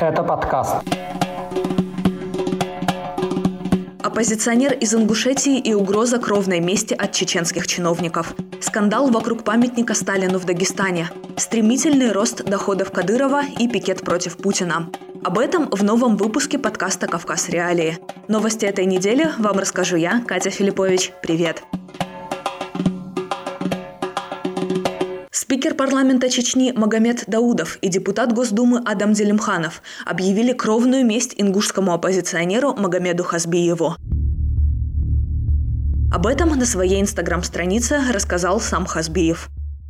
Это подкаст. Оппозиционер из Ингушетии и угроза кровной мести от чеченских чиновников. Скандал вокруг памятника Сталину в Дагестане. Стремительный рост доходов Кадырова и пикет против Путина. Об этом в новом выпуске подкаста «Кавказ Реалии». Новости этой недели вам расскажу я, Катя Филиппович. Привет! Спикер парламента Чечни Магомед Даудов и депутат Госдумы Адам Делимханов объявили кровную месть ингушскому оппозиционеру Магомеду Хазбиеву. Об этом на своей инстаграм-странице рассказал сам Хазбиев.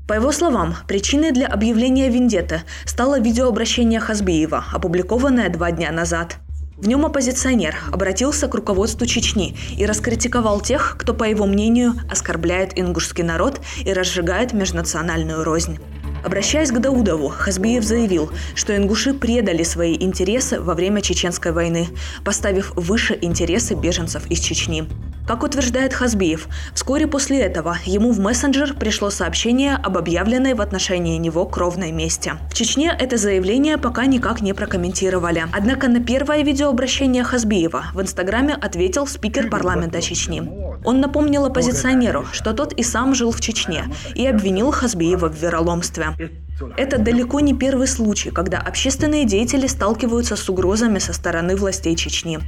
По его словам, причиной для объявления вендетты стало видеообращение Хазбиева, опубликованное два дня назад – в нем оппозиционер обратился к руководству Чечни и раскритиковал тех, кто, по его мнению, оскорбляет ингушский народ и разжигает межнациональную рознь. Обращаясь к Даудову, Хазбиев заявил, что ингуши предали свои интересы во время Чеченской войны, поставив выше интересы беженцев из Чечни. Как утверждает Хазбиев, вскоре после этого ему в мессенджер пришло сообщение об объявленной в отношении него кровной мести. В Чечне это заявление пока никак не прокомментировали. Однако на первое видеообращение Хазбиева в Инстаграме ответил спикер парламента Чечни. Он напомнил оппозиционеру, что тот и сам жил в Чечне, и обвинил Хазбиева в вероломстве. Это далеко не первый случай, когда общественные деятели сталкиваются с угрозами со стороны властей Чечни.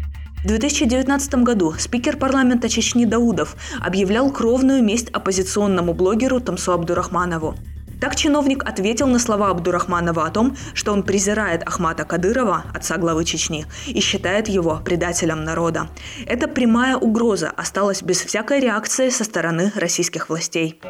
В 2019 году спикер парламента Чечни Даудов объявлял кровную месть оппозиционному блогеру Тамсу Абдурахманову. Так чиновник ответил на слова Абдурахманова о том, что он презирает Ахмата Кадырова, отца главы Чечни, и считает его предателем народа. Эта прямая угроза осталась без всякой реакции со стороны российских властей.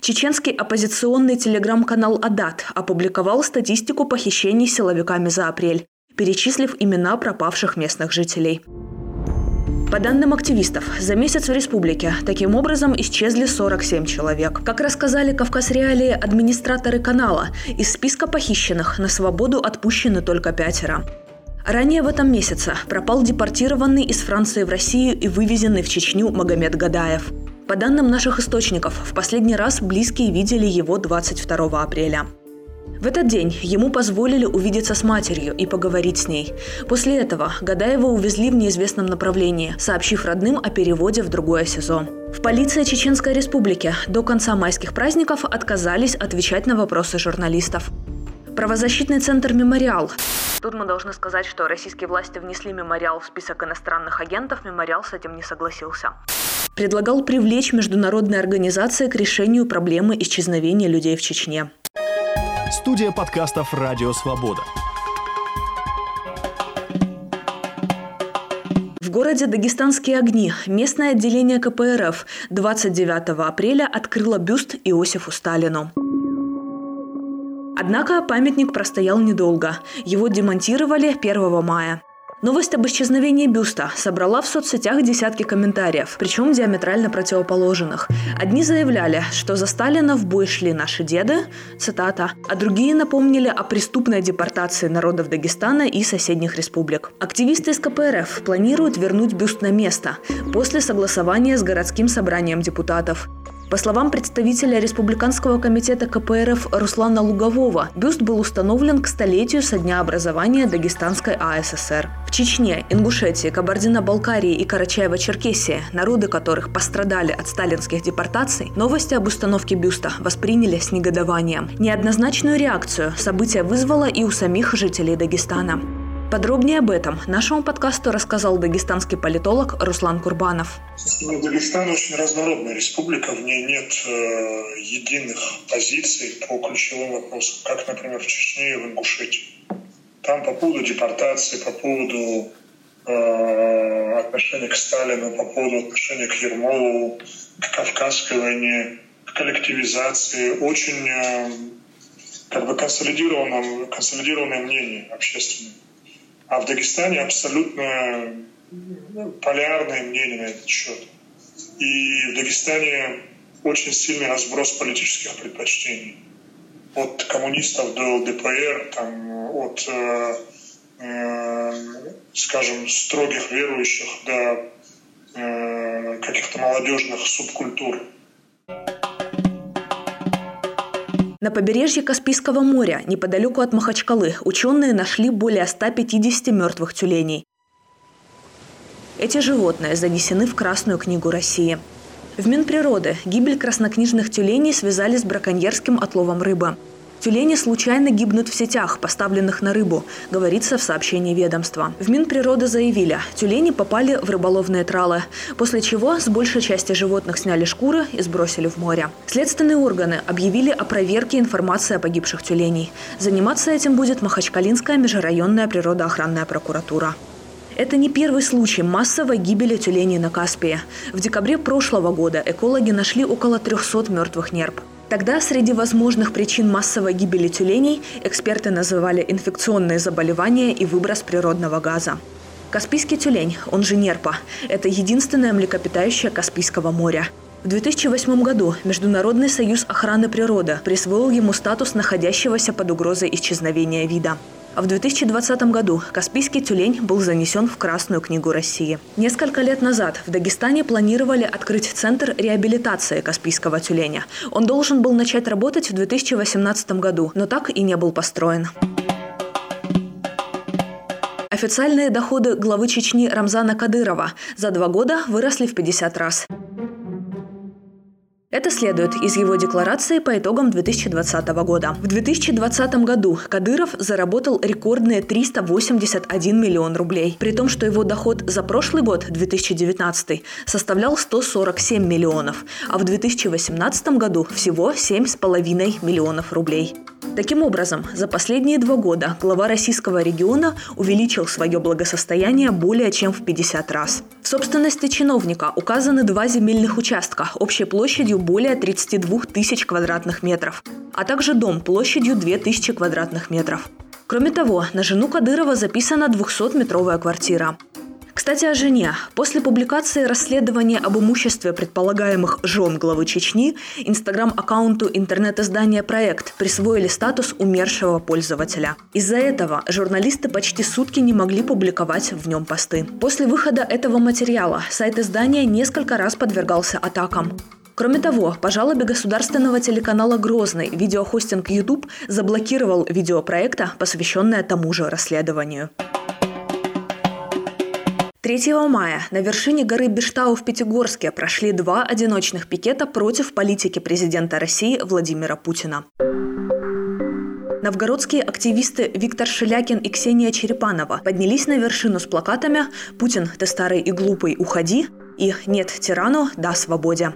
Чеченский оппозиционный телеграм-канал «Адат» опубликовал статистику похищений силовиками за апрель перечислив имена пропавших местных жителей. По данным активистов, за месяц в республике таким образом исчезли 47 человек. Как рассказали Кавказ Реалии администраторы канала, из списка похищенных на свободу отпущены только пятеро. Ранее в этом месяце пропал депортированный из Франции в Россию и вывезенный в Чечню Магомед Гадаев. По данным наших источников, в последний раз близкие видели его 22 апреля. В этот день ему позволили увидеться с матерью и поговорить с ней. После этого Гадаева увезли в неизвестном направлении, сообщив родным о переводе в другое СИЗО. В полиции Чеченской Республики до конца майских праздников отказались отвечать на вопросы журналистов. Правозащитный центр «Мемориал». Тут мы должны сказать, что российские власти внесли «Мемориал» в список иностранных агентов, «Мемориал» с этим не согласился. Предлагал привлечь международные организации к решению проблемы исчезновения людей в Чечне. Студия подкастов «Радио Свобода». В городе Дагестанские огни местное отделение КПРФ 29 апреля открыло бюст Иосифу Сталину. Однако памятник простоял недолго. Его демонтировали 1 мая. Новость об исчезновении бюста собрала в соцсетях десятки комментариев, причем диаметрально противоположных. Одни заявляли, что за Сталина в бой шли наши деды, цитата, а другие напомнили о преступной депортации народов Дагестана и соседних республик. Активисты из КПРФ планируют вернуть бюст на место после согласования с городским собранием депутатов. По словам представителя Республиканского комитета КПРФ Руслана Лугового, бюст был установлен к столетию со дня образования Дагестанской АССР. В Чечне, Ингушетии, Кабардино-Балкарии и Карачаево-Черкесии, народы которых пострадали от сталинских депортаций, новости об установке бюста восприняли с негодованием. Неоднозначную реакцию событие вызвало и у самих жителей Дагестана. Подробнее об этом нашему подкасту рассказал дагестанский политолог Руслан Курбанов. Ну, Дагестан очень разнородная республика, в ней нет э, единых позиций по ключевым вопросам, как, например, в Чечне и в Ингушетии. Там по поводу депортации, по поводу э, отношения к Сталину, по поводу отношения к Ермолову, к Кавказской войне, к коллективизации очень э, как бы консолидированное, консолидированное мнение общественное. А в Дагестане абсолютно полярное мнение на этот счет. И в Дагестане очень сильный разброс политических предпочтений. От коммунистов до ЛДПР, там, от, э, э, скажем, строгих верующих до э, каких-то молодежных субкультур. На побережье Каспийского моря, неподалеку от Махачкалы, ученые нашли более 150 мертвых тюленей. Эти животные занесены в Красную книгу России. В Минприроды гибель краснокнижных тюленей связали с браконьерским отловом рыбы. Тюлени случайно гибнут в сетях, поставленных на рыбу, говорится в сообщении ведомства. В Минприроды заявили, тюлени попали в рыболовные тралы, после чего с большей части животных сняли шкуры и сбросили в море. Следственные органы объявили о проверке информации о погибших тюленей. Заниматься этим будет Махачкалинская межрайонная природоохранная прокуратура. Это не первый случай массовой гибели тюленей на Каспии. В декабре прошлого года экологи нашли около 300 мертвых нерп. Тогда среди возможных причин массовой гибели тюленей эксперты называли инфекционные заболевания и выброс природного газа. Каспийский тюлень, он же нерпа, это единственное млекопитающее Каспийского моря. В 2008 году Международный союз охраны природы присвоил ему статус находящегося под угрозой исчезновения вида. В 2020 году Каспийский тюлень был занесен в Красную книгу России. Несколько лет назад в Дагестане планировали открыть центр реабилитации Каспийского тюленя. Он должен был начать работать в 2018 году, но так и не был построен. Официальные доходы главы Чечни Рамзана Кадырова за два года выросли в 50 раз. Это следует из его декларации по итогам 2020 года. В 2020 году Кадыров заработал рекордные 381 миллион рублей, при том, что его доход за прошлый год, 2019, составлял 147 миллионов, а в 2018 году всего 7,5 миллионов рублей. Таким образом, за последние два года глава российского региона увеличил свое благосостояние более чем в 50 раз. В собственности чиновника указаны два земельных участка общей площадью более 32 тысяч квадратных метров, а также дом площадью 2000 квадратных метров. Кроме того, на жену Кадырова записана 200-метровая квартира. Кстати, о жене. После публикации расследования об имуществе предполагаемых жен главы Чечни, инстаграм-аккаунту интернет-издания «Проект» присвоили статус умершего пользователя. Из-за этого журналисты почти сутки не могли публиковать в нем посты. После выхода этого материала сайт издания несколько раз подвергался атакам. Кроме того, по жалобе государственного телеканала «Грозный» видеохостинг YouTube заблокировал видео проекта, посвященное тому же расследованию. 3 мая на вершине горы Бештау в Пятигорске прошли два одиночных пикета против политики президента России Владимира Путина. Новгородские активисты Виктор Шелякин и Ксения Черепанова поднялись на вершину с плакатами «Путин, ты старый и глупый, уходи» и «Нет тирану, да свободе».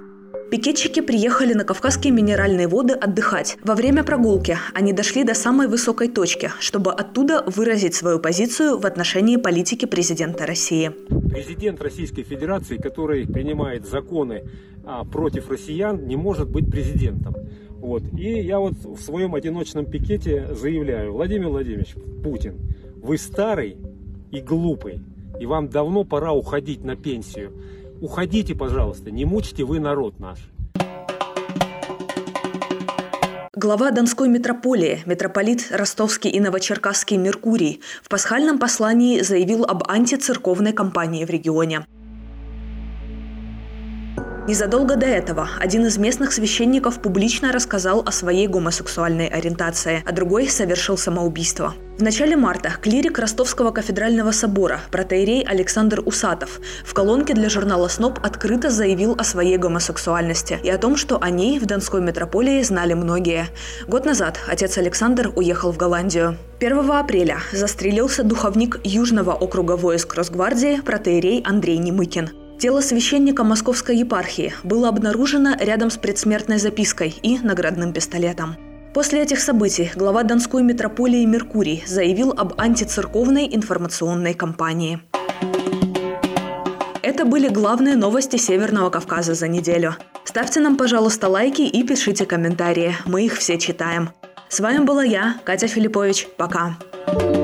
Пикетчики приехали на Кавказские минеральные воды отдыхать. Во время прогулки они дошли до самой высокой точки, чтобы оттуда выразить свою позицию в отношении политики президента России. Президент Российской Федерации, который принимает законы а, против россиян, не может быть президентом. Вот. И я вот в своем одиночном пикете заявляю, Владимир Владимирович Путин, вы старый и глупый, и вам давно пора уходить на пенсию. Уходите, пожалуйста, не мучите вы народ наш. Глава Донской митрополии, митрополит Ростовский и Новочеркасский Меркурий в пасхальном послании заявил об антицерковной кампании в регионе. Незадолго до этого один из местных священников публично рассказал о своей гомосексуальной ориентации, а другой совершил самоубийство. В начале марта клирик Ростовского кафедрального собора, протеерей Александр Усатов, в колонке для журнала «Сноб» открыто заявил о своей гомосексуальности и о том, что о ней в Донской метрополии знали многие. Год назад отец Александр уехал в Голландию. 1 апреля застрелился духовник Южного округа войск Росгвардии протеерей Андрей Немыкин. Тело священника Московской епархии было обнаружено рядом с предсмертной запиской и наградным пистолетом. После этих событий глава Донской митрополии Меркурий заявил об антицерковной информационной кампании. Это были главные новости Северного Кавказа за неделю. Ставьте нам, пожалуйста, лайки и пишите комментарии. Мы их все читаем. С вами была я, Катя Филиппович. Пока. Привет,